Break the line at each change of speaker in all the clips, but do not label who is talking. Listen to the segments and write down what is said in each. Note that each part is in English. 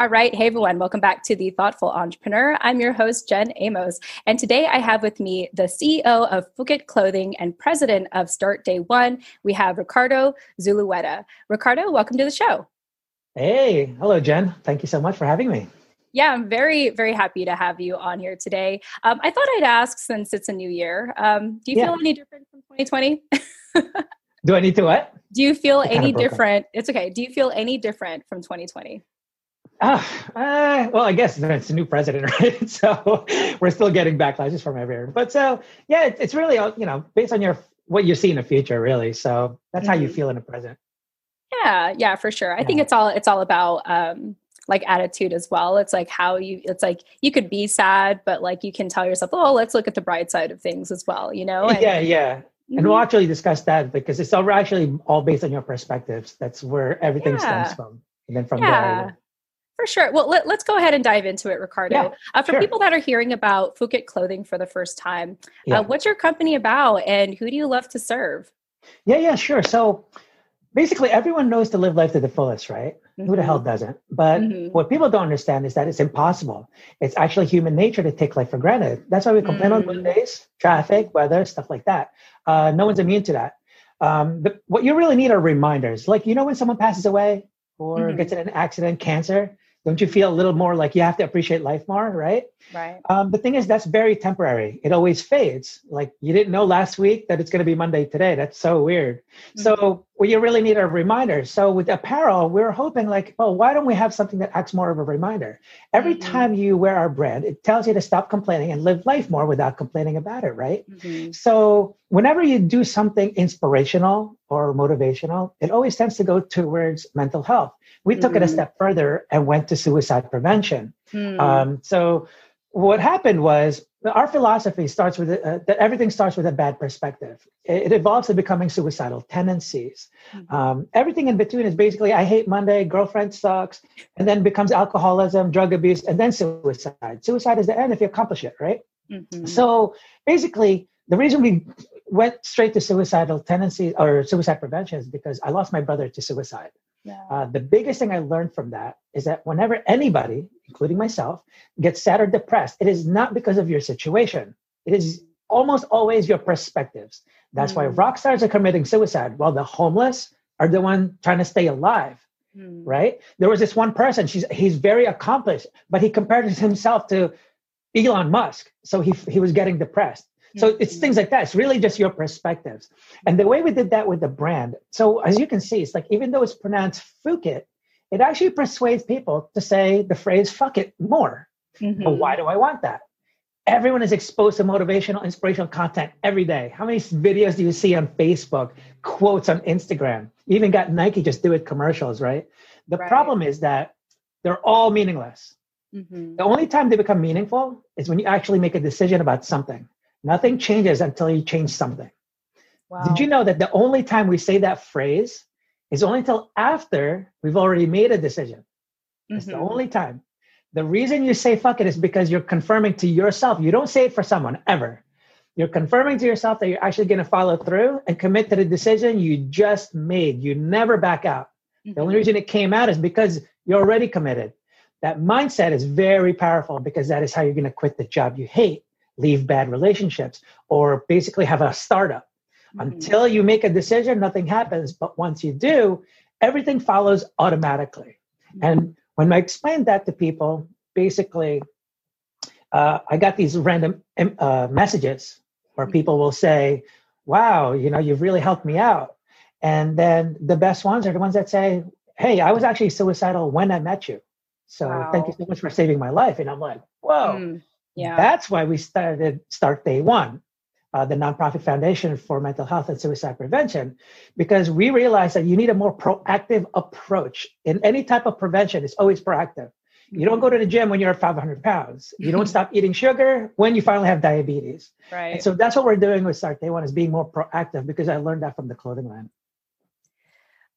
All right. Hey, everyone. Welcome back to The Thoughtful Entrepreneur. I'm your host, Jen Amos. And today I have with me the CEO of Fukitt Clothing and president of Start Day One. We have Ricardo Zulueta. Ricardo, welcome to the show.
Hey. Hello, Jen. Thank you so much for having me.
Yeah, I'm very, very happy to have you on here today. Um, I thought I'd ask since it's a new year, um, do you yeah. feel any different from 2020?
do I need to what?
Do you feel any different? It's okay. Do you feel any different from 2020?
Uh, uh, well, I guess it's a new president, right? so we're still getting backlashes from everywhere. But so, yeah, it, it's really, uh, you know, based on your what you see in the future, really. So that's mm-hmm. how you mm-hmm. feel in the present.
Yeah, yeah, for sure. I yeah. think it's all it's all about um, like attitude as well. It's like how you. It's like you could be sad, but like you can tell yourself, oh, let's look at the bright side of things as well. You know?
And, yeah, yeah. Mm-hmm. And we'll mm-hmm. actually discuss that because it's all actually all based on your perspectives. That's where everything yeah. stems from, and then from yeah. there.
For sure. Well, let, us go ahead and dive into it, Ricardo. Yeah, uh, for sure. people that are hearing about Fukitt Clothing for the first time, uh, yeah. uh, what's your company about and who do you love to serve?
Yeah, yeah, sure. So basically, everyone knows to live life to the fullest, right? Mm-hmm. Who the hell mm-hmm. doesn't? But mm-hmm. what people don't understand is that it's impossible. It's actually human nature to take life for granted. That's why we complain mm-hmm. on Mondays, traffic, weather, stuff like that. Uh, no one's immune to that. Um, but what you really need are reminders. Like, you know, when someone passes away or mm-hmm. gets in an accident, cancer, don't you feel a little more like you have to appreciate life more right?
Right.
Um, the thing is that's very temporary. It always fades. Like you didn't know last week that it's going to be monday today. That's so weird. Mm-hmm. so what you really need are reminders so with apparel we are hoping like well why don't we have something that acts more of a reminder? Every mm-hmm. time you wear our brand it tells you to stop complaining and live life more without complaining about it right? Mm-hmm. so whenever you do something inspirational or motivational it always tends to go towards mental health we took it a mm-hmm. step further and went to suicide prevention. Mm. Um, so what happened was our philosophy starts with uh, that everything starts with a bad perspective. It, it evolves to becoming suicidal tendencies. Mm-hmm. Um, everything in between is basically I hate Monday, girlfriend sucks, and then becomes alcoholism, drug abuse, and then suicide. Suicide is the end if you accomplish it, right? Mm-hmm. So basically, the reason we went straight to suicidal tendencies or suicide prevention because I lost my brother to suicide. Yeah. Uh, the biggest thing I learned from that is that whenever anybody, including myself, gets sad or depressed, it is not because of your situation. It is almost always your perspectives. That's mm. why rock stars are committing suicide while the homeless are the one trying to stay alive. Mm. Right? There was this one person, she's he's very accomplished, but he compared himself to Elon Musk. So he he was getting depressed. So it's things like that. It's really just your perspectives. And the way we did that with the brand, so as you can see, it's like even though it's pronounced fuck it it actually persuades people to say the phrase fuck it more. Mm-hmm. But why do I want that? Everyone is exposed to motivational, inspirational content every day. How many videos do you see on Facebook, quotes on Instagram? You even got Nike just do it commercials, right? The right. problem is that they're all meaningless. Mm-hmm. The only time they become meaningful is when you actually make a decision about something. Nothing changes until you change something. Wow. Did you know that the only time we say that phrase is only until after we've already made a decision? It's mm-hmm. the only time. The reason you say fuck it is because you're confirming to yourself. You don't say it for someone ever. You're confirming to yourself that you're actually going to follow through and commit to the decision you just made. You never back out. Mm-hmm. The only mm-hmm. reason it came out is because you're already committed. That mindset is very powerful because that is how you're going to quit the job you hate leave bad relationships, or basically have a startup. Mm-hmm. Until you make a decision, nothing happens. But once you do, everything follows automatically. Mm-hmm. And when I explained that to people, basically, uh, I got these random uh, messages where mm-hmm. people will say, Wow, you know, you've really helped me out. And then the best ones are the ones that say, Hey, I was actually suicidal when I met you. So wow. thank you so much for saving my life. And I'm like, Whoa, mm. Yeah. That's why we started Start Day One, uh, the nonprofit foundation for mental health and suicide prevention, because we realized that you need a more proactive approach. In any type of prevention, it's always proactive. You don't go to the gym when you're 500 pounds. You don't stop eating sugar when you finally have diabetes.
Right.
And so that's what we're doing with Start Day One is being more proactive because I learned that from the clothing line.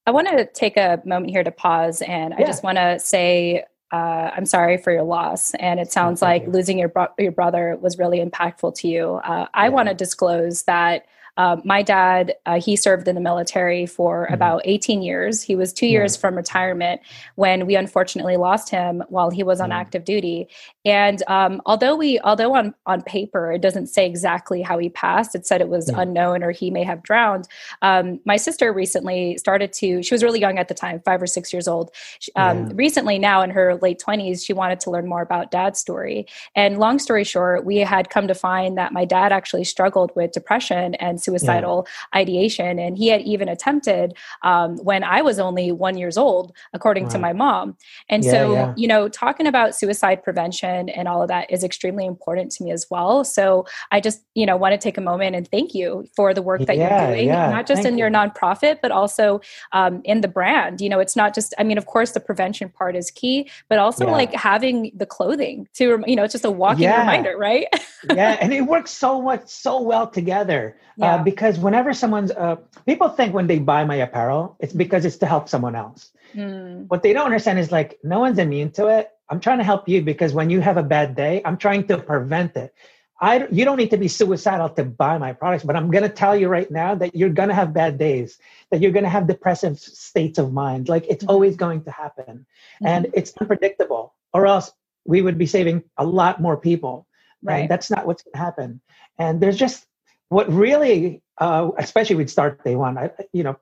I want to take a moment here to pause and yeah. I just want to say uh, I'm sorry for your loss. And it sounds like losing your bro- your brother was really impactful to you. Uh, I yeah. want to disclose that uh, my dad, uh, he served in the military for mm-hmm. about 18 years. He was two years from retirement when we unfortunately lost him while he was on mm-hmm. active duty. And um, although we, although on on paper it doesn't say exactly how he passed, it said it was unknown or he may have drowned. Um, my sister recently started to. She was really young at the time, five or six years old. Um, yeah. Recently, now in her late 20s, she wanted to learn more about dad's story. And long story short, we had come to find that my dad actually struggled with depression and suicidal yeah. ideation, and he had even attempted um, when I was only one years old, according to my mom. And yeah, so, you know, talking about suicide prevention and all of that is extremely important to me as well. So I just, you know, want to take a moment and thank you for the work that yeah, you're doing, yeah. not just thank in your you. nonprofit, but also um, in the brand. You know, it's not just, I mean, of course, the prevention part is key, but also yeah. like having the clothing to, you know, it's just a walking reminder, right?
yeah. And it works so much, so well together because whenever someone's, uh, people think when they buy my apparel, it's because it's to help someone else. Mm. What they don't understand is like, no one's immune to it I'm trying to help you because when you have a bad day, I'm trying to prevent it. I, you don't need to be suicidal to buy my products, but I'm going to tell you right now that you're going to have bad days, that you're going to have depressive states of mind. Like it's mm-hmm. always going to happen. Mm-hmm. And it's unpredictable, or else we would be saving a lot more people. Right. And that's not what's going to happen. And there's just what really, uh, especially with Start Day One, I, you know,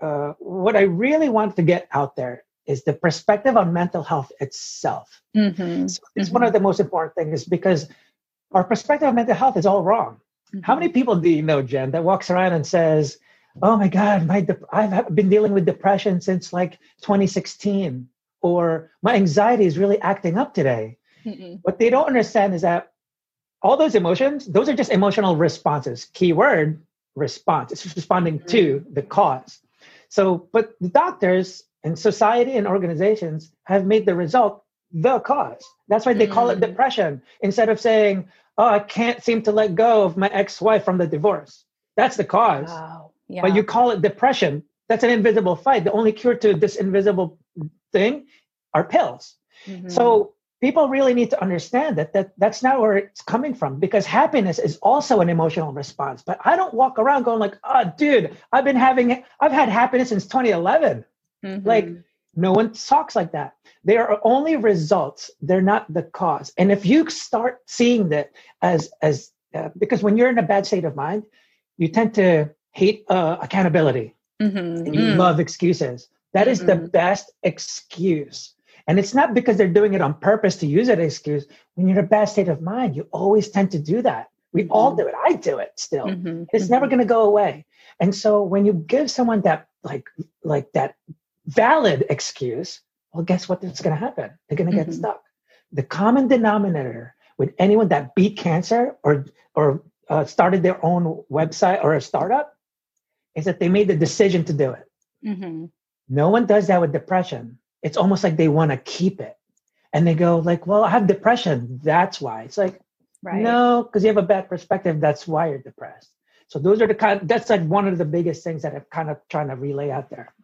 uh, what I really want to get out there is the perspective on mental health itself. Mm-hmm. So it's mm-hmm. one of the most important things because our perspective on mental health is all wrong. Mm-hmm. How many people do you know, Jen, that walks around and says, "Oh my God, my de- I've been dealing with depression since like 2016," or "My anxiety is really acting up today." What they don't understand is that all those emotions, those are just emotional responses. Keyword response. It's responding to mm-hmm. the cause. So, but the doctors and society and organizations have made the result the cause. That's why they call it mm. depression instead of saying, "Oh, I can't seem to let go of my ex-wife from the divorce." That's the cause. Wow. Yeah. But you call it depression. That's an invisible fight. The only cure to this invisible thing are pills. Mm-hmm. So people really need to understand that, that that's not where it's coming from because happiness is also an emotional response. But I don't walk around going like, "Oh, dude, I've been having I've had happiness since 2011." Mm-hmm. Like no one talks like that. They are only results. They're not the cause. And if you start seeing that as as uh, because when you're in a bad state of mind, you tend to hate uh, accountability mm-hmm. and you mm. love excuses. That is mm-hmm. the best excuse. And it's not because they're doing it on purpose to use it as excuse. When you're in a bad state of mind, you always tend to do that. We mm-hmm. all do it. I do it still. Mm-hmm. It's never mm-hmm. going to go away. And so when you give someone that like like that valid excuse, well, guess what? That's going to happen. They're going to get mm-hmm. stuck. The common denominator with anyone that beat cancer or or uh, started their own website or a startup is that they made the decision to do it. Mm-hmm. No one does that with depression. It's almost like they want to keep it, and they go like, "Well, I have depression. That's why." It's like, right. no, because you have a bad perspective. That's why you're depressed. So those are the kind. That's like one of the biggest things that I'm kind of trying to relay out there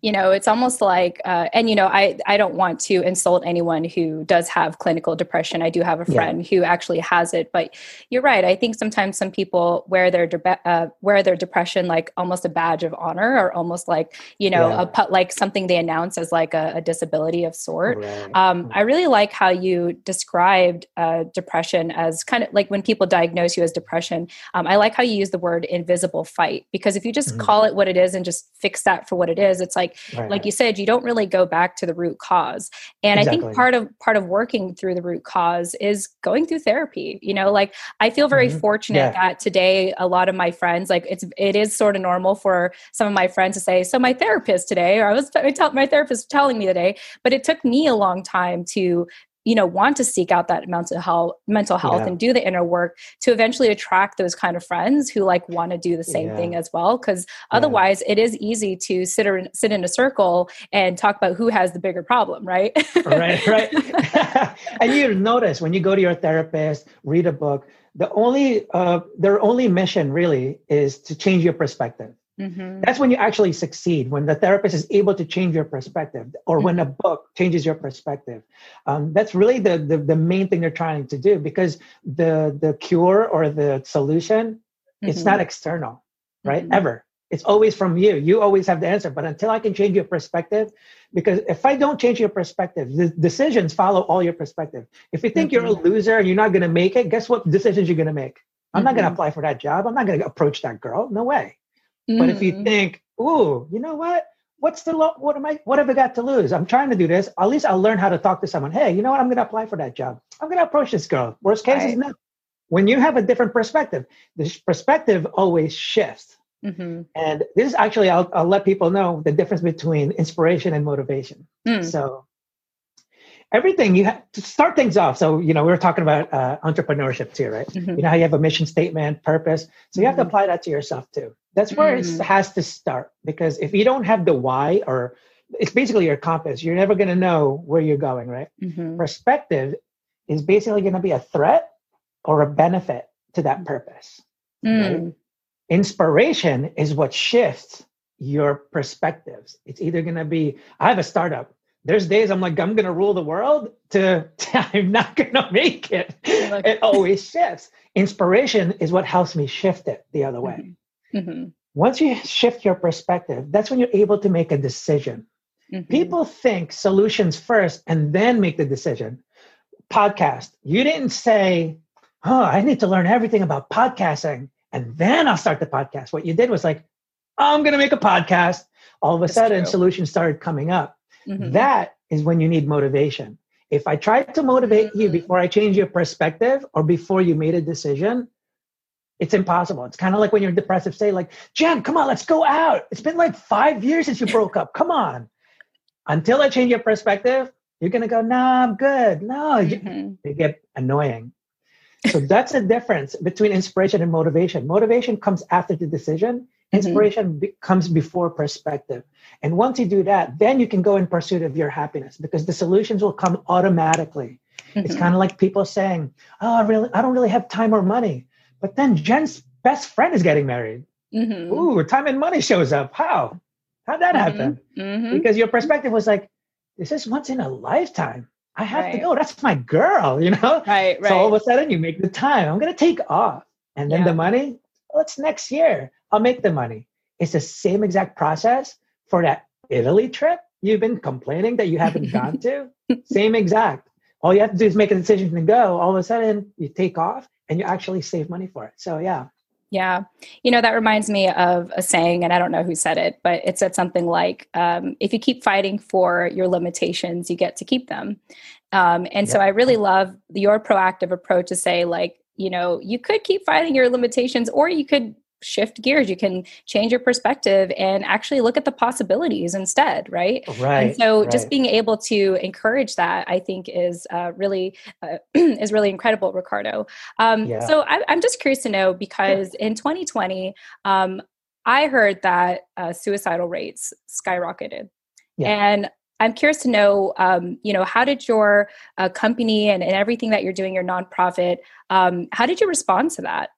you know it's almost like uh, and you know i i don't want to insult anyone who does have clinical depression i do have a friend yeah. who actually has it but you're right i think sometimes some people wear their de- uh, wear their depression like almost a badge of honor or almost like you know yeah. a like something they announce as like a, a disability of sort right. um, i really like how you described uh, depression as kind of like when people diagnose you as depression um, i like how you use the word invisible fight because if you just mm-hmm. call it what it is and just fix that for what it is it's like right. like you said you don't really go back to the root cause and exactly. i think part of part of working through the root cause is going through therapy you know like i feel very mm-hmm. fortunate yeah. that today a lot of my friends like it's it is sort of normal for some of my friends to say so my therapist today or i was my therapist telling me today but it took me a long time to you know want to seek out that mental health mental health yeah. and do the inner work to eventually attract those kind of friends who like want to do the same yeah. thing as well because otherwise yeah. it is easy to sit or sit in a circle and talk about who has the bigger problem right
right right and you notice when you go to your therapist read a book the only uh, their only mission really is to change your perspective Mm-hmm. That's when you actually succeed, when the therapist is able to change your perspective, or mm-hmm. when a book changes your perspective. Um, that's really the, the, the main thing they're trying to do because the the cure or the solution, mm-hmm. it's not external. right? Mm-hmm. Ever. It's always from you. You always have the answer. But until I can change your perspective, because if I don't change your perspective, the decisions follow all your perspective. If you think mm-hmm. you're a mm-hmm. loser and you're not going to make it, guess what decisions you're going to make? I'm mm-hmm. not going to apply for that job. I'm not going to approach that girl. No way. Mm-hmm. But if you mm-hmm. think, ooh, you know what? What's the lo- what am I? What have I got to lose? I'm trying to do this. At least I'll learn how to talk to someone. Hey, you know what? I'm going to apply for that job. I'm going to approach this girl. Worst case right. is no. When you have a different perspective, the perspective always shifts. Mm-hmm. And this is actually, I'll, I'll let people know the difference between inspiration and motivation. Mm. So, everything you have to start things off. So, you know, we were talking about uh, entrepreneurship too, right? Mm-hmm. You know how you have a mission statement, purpose. So, you have to mm-hmm. apply that to yourself too. That's where mm. it has to start because if you don't have the why or it's basically your compass, you're never going to know where you're going, right? Mm-hmm. Perspective is basically going to be a threat or a benefit to that purpose. Mm. Right? Inspiration is what shifts your perspectives. It's either going to be, I have a startup. There's days I'm like, I'm going to rule the world to, I'm not going to make it. It always shifts. Inspiration is what helps me shift it the other way. Mm-hmm. Once you shift your perspective, that's when you're able to make a decision. Mm-hmm. People think solutions first and then make the decision. Podcast. You didn't say, oh, I need to learn everything about podcasting and then I'll start the podcast. What you did was like, I'm going to make a podcast. All of a That's sudden, true. solutions started coming up. Mm-hmm. That is when you need motivation. If I tried to motivate mm-hmm. you before I change your perspective or before you made a decision, it's impossible. It's kind of like when you're in depressive state, like, Jen, come on, let's go out. It's been like five years since you broke up. Come on. Until I change your perspective, you're going to go, nah, I'm good. No, mm-hmm. you, you get annoying. So that's the difference between inspiration and motivation. Motivation comes after the decision. Mm-hmm. Inspiration mm-hmm. be- comes before perspective. And once you do that, then you can go in pursuit of your happiness because the solutions will come automatically. Mm-hmm. It's kind of like people saying, "Oh, I really, I don't really have time or money," but then Jen's best friend is getting married. Mm-hmm. Ooh, time and money shows up. How? How'd that mm-hmm. happen? Mm-hmm. Because your perspective was like, "This is once in a lifetime." I have right. to go. That's my girl, you know?
Right, right.
So all of a sudden you make the time. I'm going to take off. And then yeah. the money, well, it's next year. I'll make the money. It's the same exact process for that Italy trip you've been complaining that you haven't gone to. Same exact. All you have to do is make a decision to go. All of a sudden you take off and you actually save money for it. So yeah.
Yeah. You know, that reminds me of a saying, and I don't know who said it, but it said something like, um, if you keep fighting for your limitations, you get to keep them. Um, and yeah. so I really love your proactive approach to say, like, you know, you could keep fighting your limitations, or you could shift gears you can change your perspective and actually look at the possibilities instead right
right
and so
right.
just being able to encourage that i think is uh, really uh, is really incredible ricardo um, yeah. so I, am just curious to know because in 2020 um, i heard that uh, suicidal rates skyrocketed yeah. and I'm curious to know, um, you know, how did your uh, company and, and, everything that you're doing, your nonprofit, um, how did you respond to that?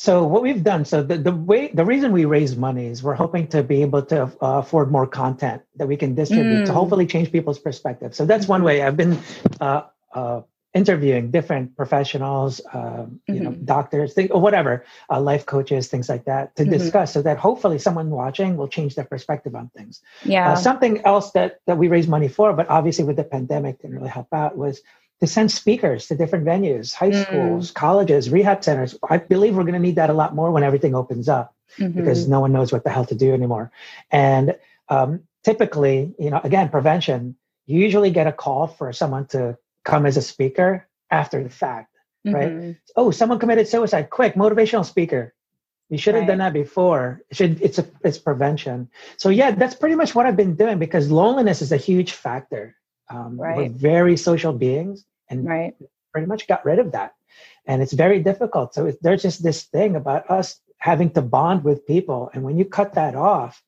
So what we've done, so the, the way, the reason we raise money is we're hoping to be able to uh, afford more content that we can distribute mm. to hopefully change people's perspective. So that's one way. I've been uh, uh, interviewing different professionals, um, you mm-hmm. know, doctors, think, or whatever, uh, life coaches, things like that, to mm-hmm. discuss, so that hopefully someone watching will change their perspective on things.
Yeah.
Uh, something else that that we raised money for, but obviously with the pandemic didn't really help out, was to send speakers to different venues, high mm. schools, colleges, rehab centers. I believe we're going to need that a lot more when everything opens up mm-hmm. because no one knows what the hell to do anymore. And um, typically, you know, again, prevention, you usually get a call for someone to come as a speaker after the fact, mm-hmm. right? Oh, someone committed suicide. Quick, motivational speaker. You should have right. done that before. It should it's a it's prevention. So yeah, that's pretty much what I've been doing because loneliness is a huge factor. Um, right. We're very social beings, and
right.
pretty much got rid of that. And it's very difficult. So it, there's just this thing about us having to bond with people. And when you cut that off,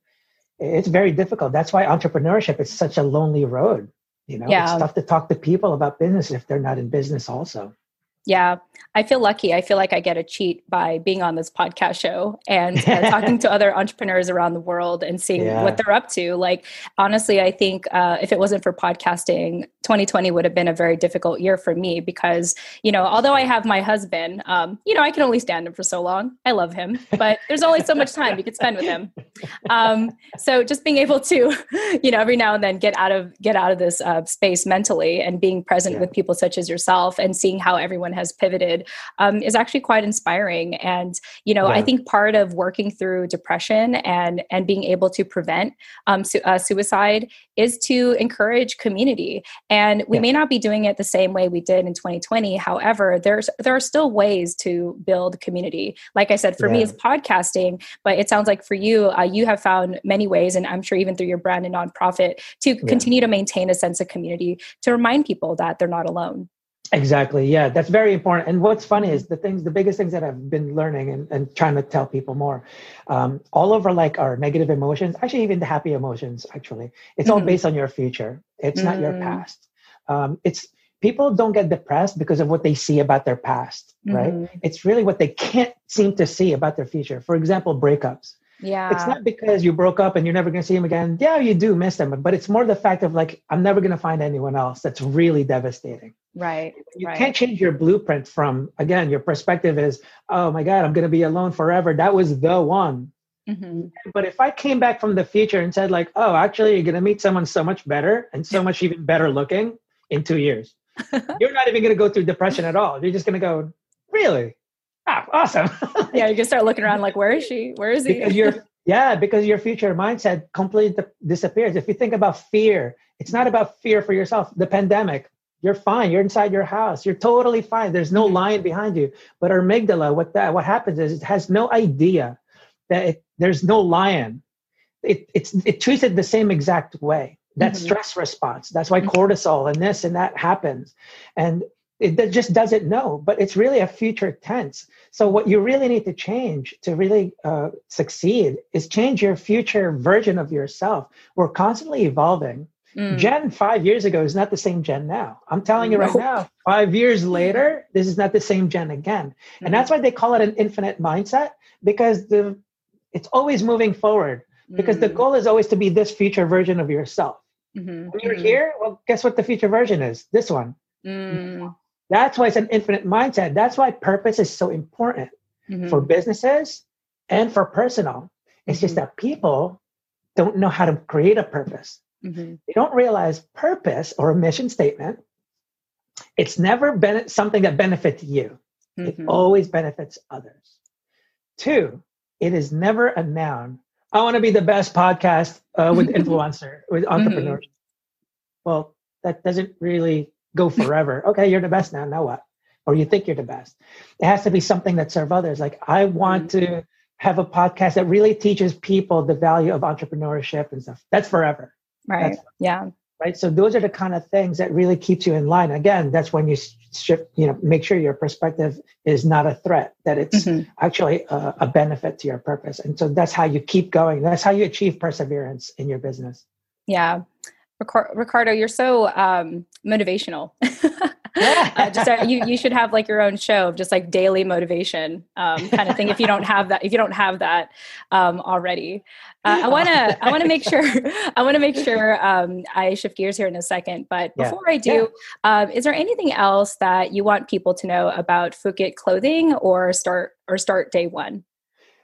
it's very difficult. That's why entrepreneurship is such a lonely road. You know, yeah. it's tough to talk to people about business if they're not in business also.
Yeah, I feel lucky. I feel like I get a cheat by being on this podcast show and uh, talking to other entrepreneurs around the world and seeing yeah. what they're up to. Like, honestly, I think uh, if it wasn't for podcasting, 2020 would have been a very difficult year for me because, you know, although I have my husband, um, you know, I can only stand him for so long. I love him, but there's only so much time you can spend with him. Um, so just being able to, you know, every now and then get out of get out of this uh, space mentally and being present yeah. with people such as yourself and seeing how everyone has pivoted um, is actually quite inspiring. And you know, yeah. I think part of working through depression and and being able to prevent um, su- uh, suicide is to encourage community. And we yeah. may not be doing it the same way we did in 2020. However, there's there are still ways to build community. Like I said, for yeah. me, it's podcasting, but it sounds like for you, uh, you have found many ways, and I'm sure even through your brand and nonprofit, to continue to maintain a sense of community to remind people that they're not alone.
Exactly. Yeah, that's very important. And what's funny is the things, the biggest things that I've been learning and, and trying to tell people more, um, all over like our negative emotions, actually even the happy emotions, actually, it's mm-hmm. all based on your future. It's mm-hmm. not your mm. past. Um, it's people don't get depressed because of what they see about their past, right? Mm-hmm. It's really what they can't seem to see about their future. For example, breakups.
Yeah.
It's not because you broke up and you're never going to see him again. Yeah, you do miss them, but it's more the fact of like, I'm never going to find anyone else. That's really devastating.
Right.
You
right.
can't change your blueprint from, again, your perspective is, oh my God, I'm going to be alone forever. That was the one. Mm-hmm. But if I came back from the future and said, like, oh, actually, you're going to meet someone so much better and so much even better looking in two years, you're not even going to go through depression at all. You're just going to go, really? Ah, awesome.
yeah, you can start looking around like, where is she? Where is he?
because yeah, because your future mindset completely disappears. If you think about fear, it's not about fear for yourself. The pandemic, you're fine. You're inside your house. You're totally fine. There's no mm-hmm. lion behind you. But our amygdala, what that what happens is it has no idea that it, there's no lion. It it's it treats it the same exact way. That mm-hmm. stress response. That's why mm-hmm. cortisol and this and that happens. And it just doesn't know, but it's really a future tense. So what you really need to change to really uh, succeed is change your future version of yourself. We're constantly evolving. Mm. Jen five years ago is not the same Jen now. I'm telling you right now, five years later, this is not the same Jen again. Mm-hmm. And that's why they call it an infinite mindset because the it's always moving forward because mm-hmm. the goal is always to be this future version of yourself. Mm-hmm. When you're mm-hmm. here, well, guess what the future version is? This one. Mm. That's why it's an infinite mindset. That's why purpose is so important mm-hmm. for businesses and for personal. It's just that people don't know how to create a purpose. Mm-hmm. They don't realize purpose or a mission statement. It's never been something that benefits you. Mm-hmm. It always benefits others. Two, it is never a noun. I want to be the best podcast uh, with influencer, with mm-hmm. entrepreneurs. Well, that doesn't really go forever. okay, you're the best now. Now what? Or you think you're the best. It has to be something that serves others. Like I want mm-hmm. to have a podcast that really teaches people the value of entrepreneurship and stuff. That's forever.
Right. That's,
yeah. Right. So those are the kind of things that really keeps you in line. Again, that's when you shift, you know, make sure your perspective is not a threat, that it's mm-hmm. actually a, a benefit to your purpose. And so that's how you keep going. That's how you achieve perseverance in your business.
Yeah. Ricardo, you're so um, motivational. uh, just uh, you you should have like your own show of just like daily motivation um, kind of thing. If you don't have that, if you don't have that um, already, uh, I want to I want to make sure I want to make sure um, I shift gears here in a second. But before yeah. I do, yeah. Um, is there anything else that you want people to know about Fukitt Clothing or start or start day one?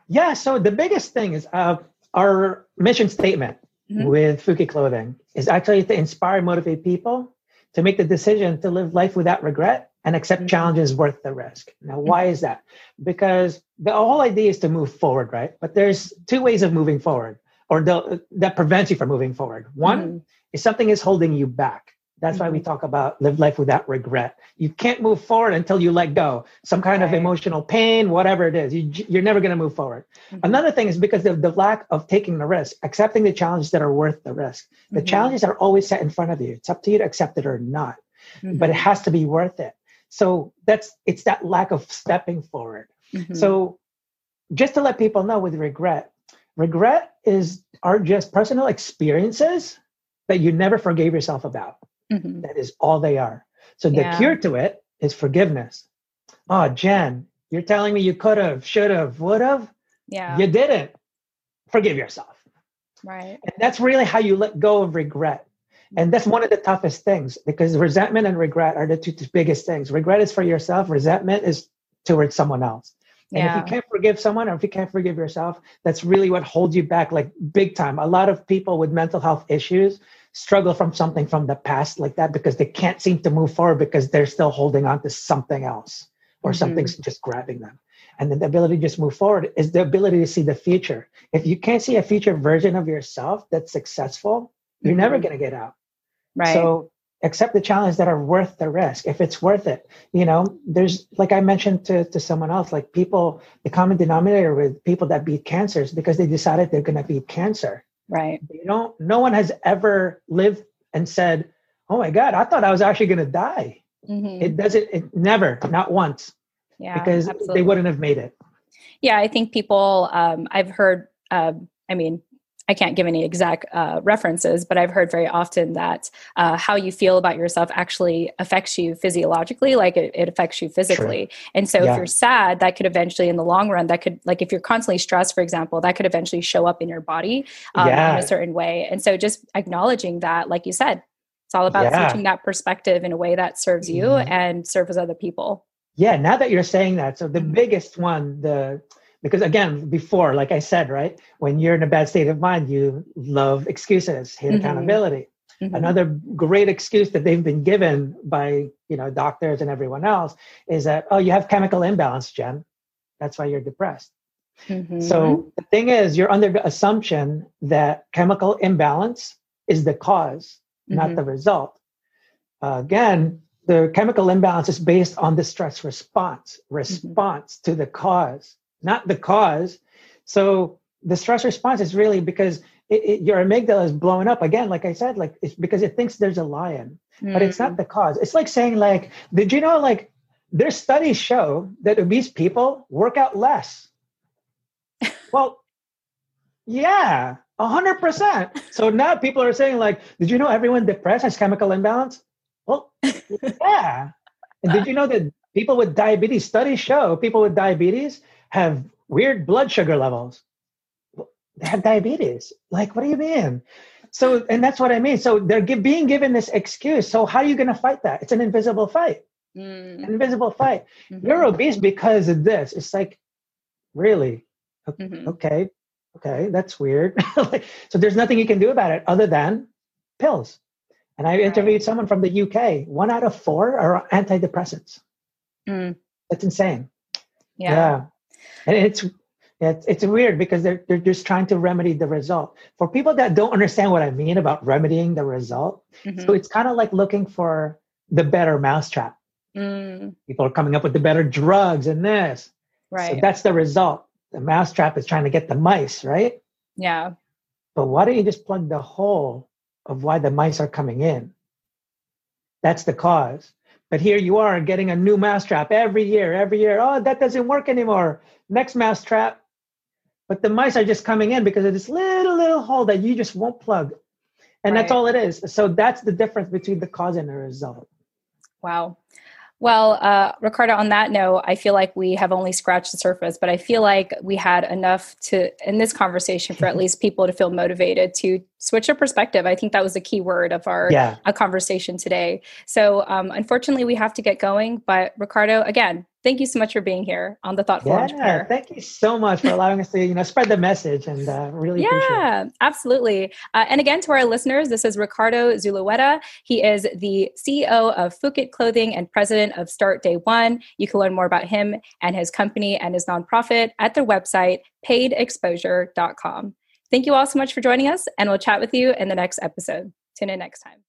Yeah. So the biggest thing is uh, our mission statement mm-hmm. with Fukitt Clothing is actually to inspire, and motivate people to make the decision to live life without regret and accept mm-hmm. challenges worth the risk. Now, why is that? Because the whole idea is to move forward, right? But there's two ways of moving forward, or the, that prevents you from moving forward. One mm-hmm. is something is holding you back. That's mm-hmm. why we mm-hmm. talk about live life without regret. You can't move forward until you let go. Some kind right. of emotional pain, whatever it is, you, are never going to move forward. Mm-hmm. Another thing is because of the lack of taking the risk, accepting the challenges that are worth the risk. The mm-hmm. challenges are always set in front of you. It's up to you to accept it or not, but it mm-hmm. has to be worth it. So that's it's that lack of stepping forward. Mm-hmm. So just to let people know with regret, regret is are just personal experiences that you never forgave yourself about. Mm-hmm. That is all they are. So the yeah. cure to it is forgiveness. oh, Jen, you're telling me you could have, should have, would have.
Yeah.
You didn't. Forgive yourself.
Right.
And that's really how you let go of regret. And that's one of the toughest things because resentment and regret are the two biggest things. Regret is for yourself, resentment is towards someone else. And
Yeah.
if you can't forgive someone or if you can't forgive yourself, that's really what holds you back, like big time. A lot of people with mental health issues struggle from something from the past like that because they can't seem to move forward because they're still holding on to something else or
Mhm.
something's just grabbing them. And then the ability to just move forward is the ability to see the future. If you can't see a future version of yourself that's successful, you're never
Mhm.
going to get out.
Right.
So accept the challenge that are worth the risk. If it's worth it, you know, there's like I mentioned to, to someone else, like people, the common denominator with people that beat cancer is because they decided they're going to beat cancer.
Right.
You don't, no one has ever lived and said, oh my God, I thought I was actually going to die.
Mhm.
It doesn't, it never, not once,
yeah.
because
absolutely.
they wouldn't have made it.
Yeah, I think people, um, I've heard, uh, I mean, I can't give any exact uh, references, but I've heard very often that uh, how you feel about yourself actually affects you physiologically, like it, it affects you physically. And so
Yeah.
if you're sad, that could eventually, in the long run, that could, like if you're constantly stressed, for example, that could eventually show up in your body um,
Yeah.
in a certain way. And so just acknowledging that, like you said, it's all about
Yeah.
switching that perspective in a way that serves you
Mhm.
and serves other people.
Yeah, now that you're saying that, so the
Mhm.
biggest one, the because again, before, like I said, right, when you're in a bad state of mind, you love excuses, hate
Mhm.
accountability.
Mhm.
Another great excuse that they've been given by you know doctors and everyone else is that oh, you have chemical imbalance, Jen. That's why you're depressed.
Mhm.
So the thing is, you're under the assumption that chemical imbalance is the cause, not
Mhm.
the result. Uh, again, the chemical imbalance is based on the stress response, response to the cause, not the cause. So the stress response is really because it, it, your amygdala is blowing up again. Like I said, like it's because it thinks there's a lion, but it's not mm. the cause. It's like saying, like, did you know, like, their studies show that obese people work out less. well, yeah, a hundred percent. So now people are saying, like, did you know everyone depressed has chemical imbalance? Well, yeah. And did you know that people with diabetes studies show people with diabetes have weird blood sugar levels? They have diabetes. Like, what do you mean? So, and that's what I mean. So they're gi- being given this excuse. So how are you going to fight that? It's an invisible fight.
Mm.
An invisible fight.
Mhm.
You're obese because of this. It's like, really?
Mhm.
Okay. Okay. That's weird. So there's nothing you can do about it other than pills. And I interviewed someone from the UK. One out of four are antidepressants.
Mm.
That's insane.
Yeah.
And it's it's it's weird because they're they're just trying to remedy the result. For people that don't understand what I mean about remedying the result,
Mhm.
so it's kind of like looking for the better mousetrap.
Mm.
People are coming up with the better drugs and this.
Right.
So that's the result. The mousetrap is trying to get the mice, right?
yeah.
But why don't you just plug the hole of why the mice are coming in? That's the cause. But here you are getting a new mousetrap every year, every year. Oh, that doesn't work anymore. Next mousetrap. But the mice are just coming in because of this little, little hole that you just won't plug. And that's all it is. So that's the difference between the cause and the result.
Wow. Well, uh, Ricardo, on that note, I feel like we have only scratched the surface, but I feel like we had enough to, in this conversation, for at least people to feel motivated to switch their perspective. I think that was the key word of our
Yeah.
a conversation today. So, um, unfortunately, we have to get going. But Ricardo, again, thank you so much for being here on the Thoughtful
Yeah.
Entrepreneur.
Thank you so much for allowing us to, you know, spread the message and uh, really appreciate it.
Yeah, absolutely. Uh, and again, to our listeners, this is Ricardo Zulueta. He is the CEO of Fukitt Clothing and president of Start Day One. You can learn more about him and his company and his nonprofit at their website, paidexposure.com. Thank you all so much for joining us, and we'll chat with you in the next episode. Tune in next time.